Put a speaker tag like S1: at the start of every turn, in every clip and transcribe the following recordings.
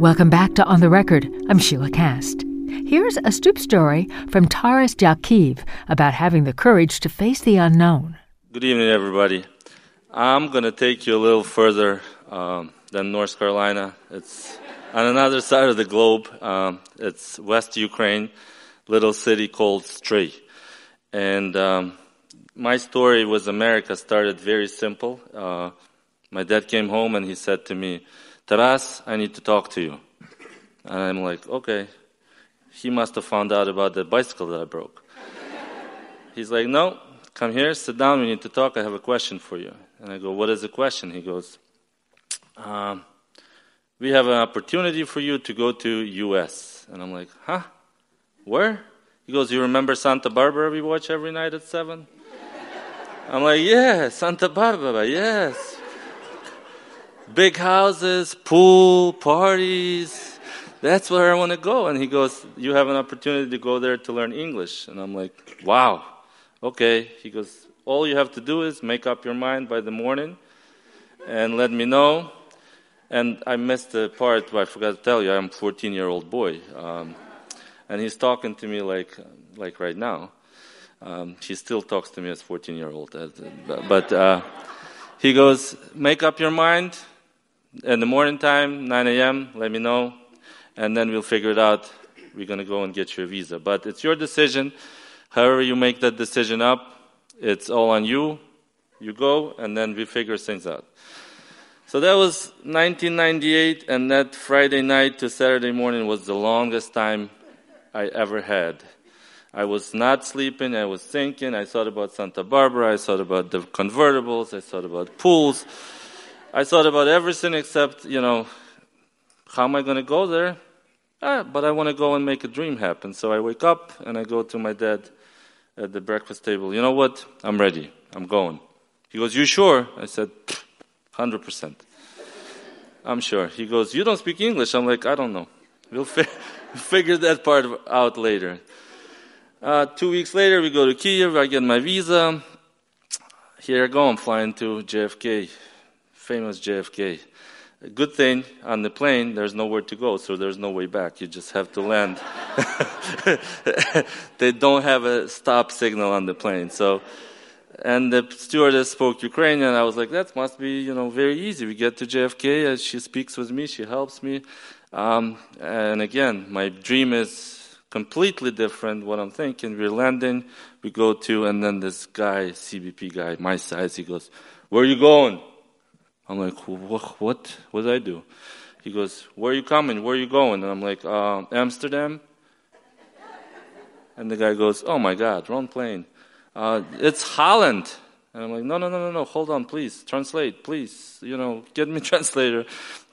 S1: Welcome back to On the Record. I'm Sheila Kast. Here's a stoop story from Taras Jakiv about having the courage to face the unknown.
S2: Good evening, everybody. I'm going to take you a little further um, than North Carolina. It's on another side of the globe. Um, it's West Ukraine, little city called Stray. And um, my story with America started very simple. Uh, my dad came home and he said to me, Taras, I need to talk to you. And I'm like, okay. He must have found out about the bicycle that I broke. He's like, no, come here, sit down, we need to talk, I have a question for you. And I go, what is the question? He goes, um, we have an opportunity for you to go to U.S. And I'm like, huh? Where? He goes, you remember Santa Barbara we watch every night at 7? I'm like, yeah, Santa Barbara, yes. Big houses, pool, parties. That's where I want to go. And he goes, you have an opportunity to go there to learn English. And I'm like, wow, okay. He goes, all you have to do is make up your mind by the morning and let me know. And I missed the part where I forgot to tell you, I'm a 14 year old boy. Um, and he's talking to me like, like right now. Um, he still talks to me as 14 year old. But uh, he goes, make up your mind in the morning time, 9 a.m., let me know, and then we'll figure it out. We're going to go and get your visa. But it's your decision. However you make that decision up, it's all on you. You go, and then we figure things out. So that was 1998, and that Friday night to Saturday morning was the longest time I ever had. I was not sleeping, I was thinking, I thought about Santa Barbara, I thought about the convertibles, I thought about pools, I thought about everything except, you know, how am I going to go there? Ah, but I want to go and make a dream happen. So I wake up and I go to my dad at the breakfast table. You know what? I'm ready. I'm going. He goes, You sure? I said, 100%. I'm sure. He goes, You don't speak English. I'm like, I don't know. We'll fi- figure that part out later. Uh, two weeks later, we go to Kiev. I get my visa. Here I go. I'm flying to JFK, famous JFK. Good thing on the plane, there's nowhere to go, so there's no way back. You just have to land. they don't have a stop signal on the plane, so. And the stewardess spoke Ukrainian. I was like, that must be, you know, very easy. We get to JFK, and she speaks with me, she helps me. Um, and again, my dream is completely different what I'm thinking. We're landing, we go to, and then this guy, CBP guy, my size, he goes, Where are you going? I'm like, What? What, did I do? He goes, Where are you coming? Where are you going? And I'm like, uh, Amsterdam. And the guy goes, Oh my God, wrong plane. Uh, it's Holland. And I'm like, no, no, no, no, no, hold on, please, translate, please, you know, get me translator,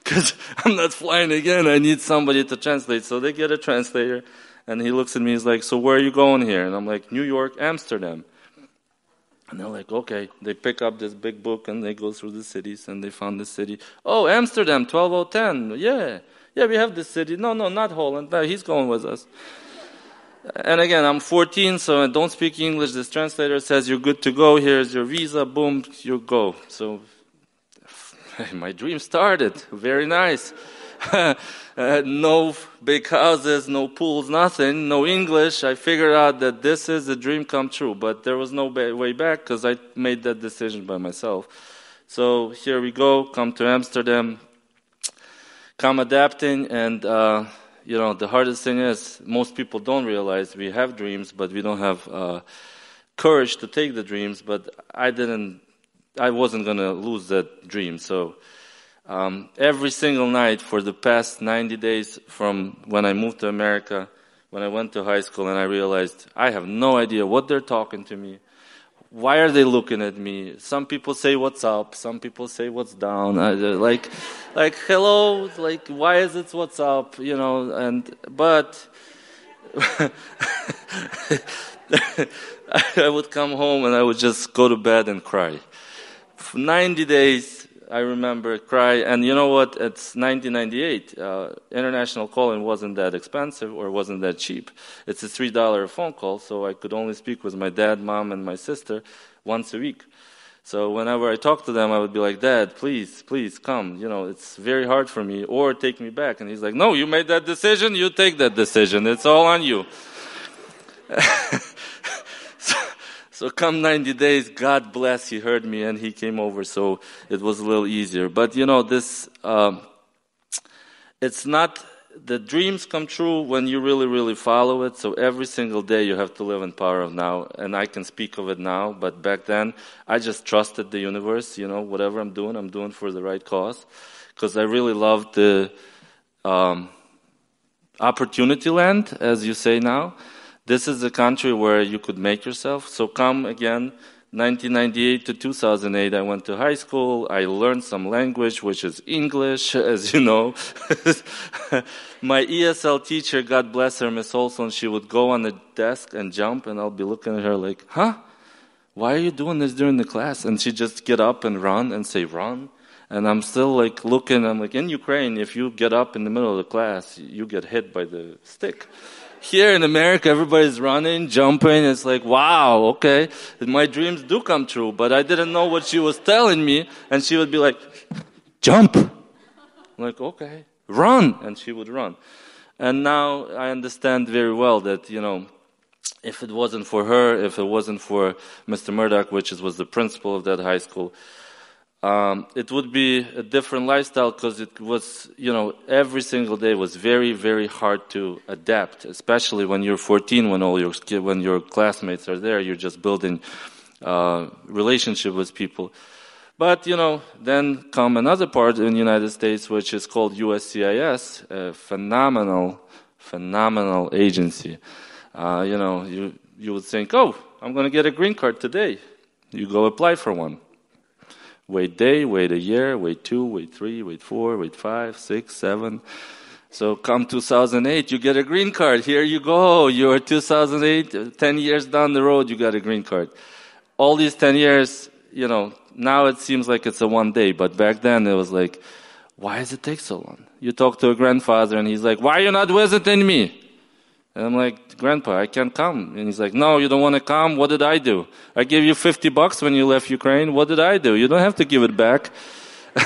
S2: because I'm not flying again. I need somebody to translate. So they get a translator, and he looks at me, he's like, So where are you going here? And I'm like, New York, Amsterdam. And they're like, Okay. They pick up this big book and they go through the cities and they found the city. Oh, Amsterdam, 12010. Yeah. Yeah, we have this city. No, no, not Holland. No, he's going with us. And again, I'm 14, so I don't speak English. This translator says, You're good to go. Here's your visa. Boom, you go. So my dream started. Very nice. no big houses, no pools, nothing, no English. I figured out that this is a dream come true, but there was no way back because I made that decision by myself. So here we go, come to Amsterdam, come adapting, and uh, you know the hardest thing is most people don't realize we have dreams, but we don't have uh, courage to take the dreams. But I didn't, I wasn't gonna lose that dream, so. Um, every single night for the past 90 days from when I moved to America, when I went to high school, and I realized I have no idea what they're talking to me. Why are they looking at me? Some people say what's up, some people say what's down. I, like, like hello, like why is it what's up? You know, and but I would come home and I would just go to bed and cry. For 90 days, I remember cry. And you know what? It's 1998. Uh, international calling wasn't that expensive or wasn't that cheap. It's a $3 phone call, so I could only speak with my dad, mom, and my sister once a week. So whenever I talk to them, I would be like, Dad, please, please come. You know, it's very hard for me. Or take me back. And he's like, No, you made that decision. You take that decision. It's all on you. so, come 90 days, God bless, he heard me and he came over. So it was a little easier. But you know, this, um, it's not the dreams come true when you really, really follow it. So every single day you have to live in power of now. And I can speak of it now, but back then I just trusted the universe. You know, whatever I'm doing, I'm doing for the right cause. Because I really loved the um, opportunity land, as you say now. This is a country where you could make yourself. So come again 1998 to 2008, I went to high school. I learned some language, which is English, as you know. My ESL teacher, God bless her, Miss Olson, she would go on the desk and jump, and I'll be looking at her like, huh? Why are you doing this during the class? And she'd just get up and run and say, run. And I'm still like looking, I'm like, in Ukraine, if you get up in the middle of the class, you get hit by the stick here in America, everybody's running, jumping. It's like, wow, okay. My dreams do come true, but I didn't know what she was telling me. And she would be like, jump. I'm like, okay, run. And she would run. And now I understand very well that, you know, if it wasn't for her, if it wasn't for Mr. Murdoch, which was the principal of that high school, um, it would be a different lifestyle because it was, you know, every single day was very, very hard to adapt, especially when you're 14, when all your when your classmates are there, you're just building uh, relationship with people. But you know, then come another part in the United States, which is called USCIS, a phenomenal, phenomenal agency. Uh, you know, you you would think, oh, I'm going to get a green card today. You go apply for one Wait day, wait a year, wait two, wait three, wait four, wait five, six, seven. So come 2008, you get a green card. Here you go. You're 2008, 10 years down the road, you got a green card. All these 10 years, you know, now it seems like it's a one day, but back then it was like, why does it take so long? You talk to a grandfather and he's like, why are you not visiting me? And I'm like, Grandpa, I can't come. And he's like, No, you don't want to come? What did I do? I gave you 50 bucks when you left Ukraine. What did I do? You don't have to give it back.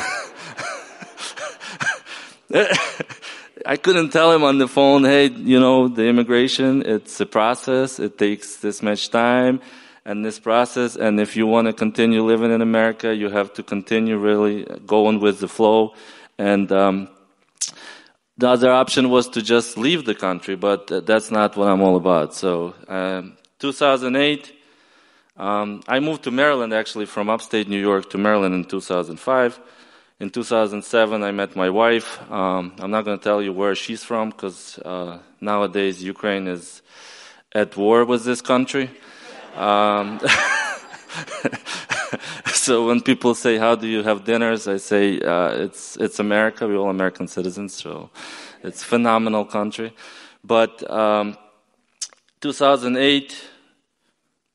S2: I couldn't tell him on the phone, hey, you know, the immigration, it's a process. It takes this much time and this process. And if you want to continue living in America, you have to continue really going with the flow. And, um, the other option was to just leave the country, but that's not what I'm all about. So, um, 2008, um, I moved to Maryland actually from upstate New York to Maryland in 2005. In 2007, I met my wife. Um, I'm not going to tell you where she's from because uh, nowadays Ukraine is at war with this country. So when people say, "How do you have dinners?" I say, uh, "It's it's America. We're all American citizens, so it's a phenomenal country." But um, 2008,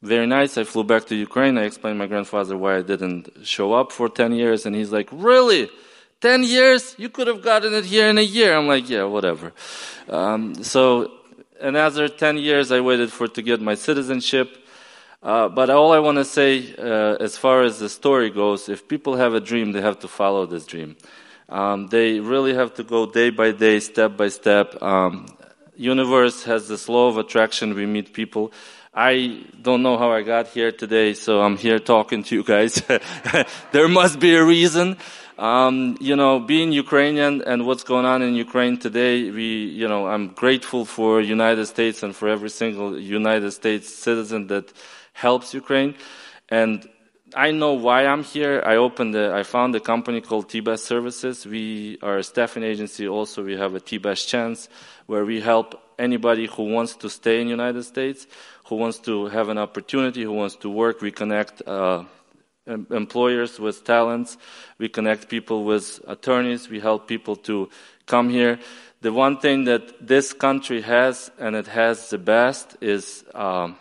S2: very nice. I flew back to Ukraine. I explained my grandfather why I didn't show up for 10 years, and he's like, "Really? 10 years? You could have gotten it here in a year." I'm like, "Yeah, whatever." Um, so another 10 years, I waited for to get my citizenship. Uh, but all I want to say, uh, as far as the story goes, if people have a dream, they have to follow this dream. Um, they really have to go day by day, step by step. Um, universe has this law of attraction. We meet people. I don't know how I got here today, so I'm here talking to you guys. there must be a reason. Um, you know, being Ukrainian and what's going on in Ukraine today, we, you know, I'm grateful for United States and for every single United States citizen that helps Ukraine. And I know why I'm here. I opened a, I found a company called T-Best Services. We are a staffing agency. Also, we have a T-Best Chance where we help anybody who wants to stay in the United States, who wants to have an opportunity, who wants to work. We connect uh, employers with talents. We connect people with attorneys. We help people to come here. The one thing that this country has, and it has the best, is um,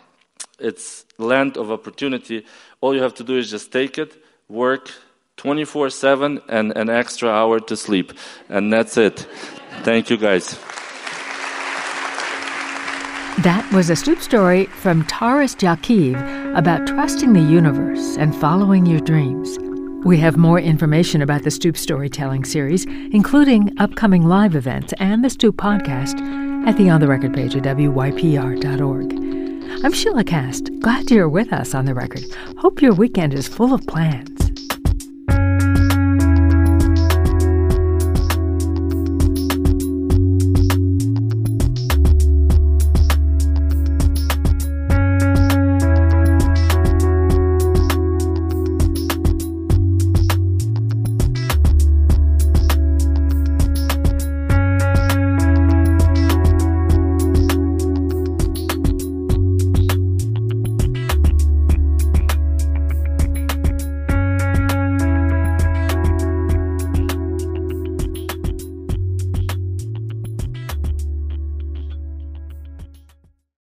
S2: it's land of opportunity. All you have to do is just take it, work 24 7, and an extra hour to sleep. And that's it. Thank you, guys.
S1: That was a Stoop story from Taras Jakiv about trusting the universe and following your dreams. We have more information about the Stoop Storytelling series, including upcoming live events and the Stoop podcast, at the On the Record page at WYPR.org. I'm Sheila Kast. Glad you're with us on the record. Hope your weekend is full of plans.